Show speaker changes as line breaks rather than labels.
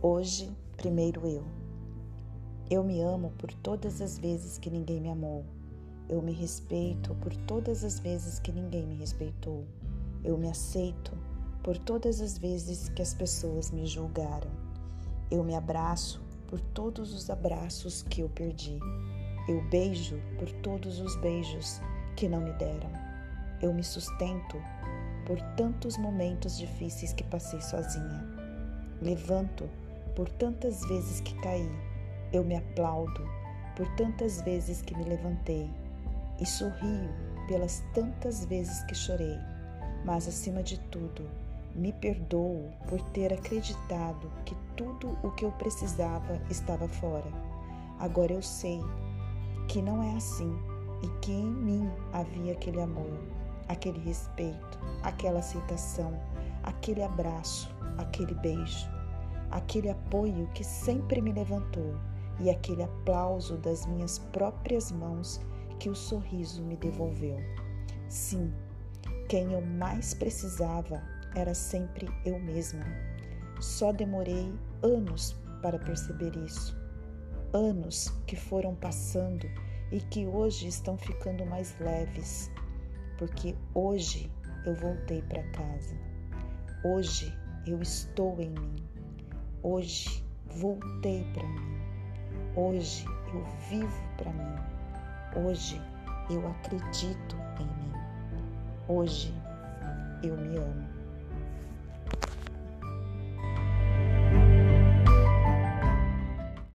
Hoje, primeiro eu. Eu me amo por todas as vezes que ninguém me amou. Eu me respeito por todas as vezes que ninguém me respeitou. Eu me aceito por todas as vezes que as pessoas me julgaram. Eu me abraço por todos os abraços que eu perdi. Eu beijo por todos os beijos que não me deram. Eu me sustento por tantos momentos difíceis que passei sozinha. Levanto por tantas vezes que caí. Eu me aplaudo por tantas vezes que me levantei. E sorrio pelas tantas vezes que chorei. Mas acima de tudo, me perdoo por ter acreditado que tudo o que eu precisava estava fora. Agora eu sei que não é assim e que em mim havia aquele amor, aquele respeito, aquela aceitação, aquele abraço, aquele beijo, aquele apoio que sempre me levantou e aquele aplauso das minhas próprias mãos que o sorriso me devolveu. Sim, quem eu mais precisava era sempre eu mesma. Só demorei anos para perceber isso. Anos que foram passando e que hoje estão ficando mais leves, porque hoje eu voltei para casa. Hoje eu estou em mim. Hoje voltei para mim. Hoje eu vivo para mim. Hoje eu acredito em mim. Hoje eu me amo.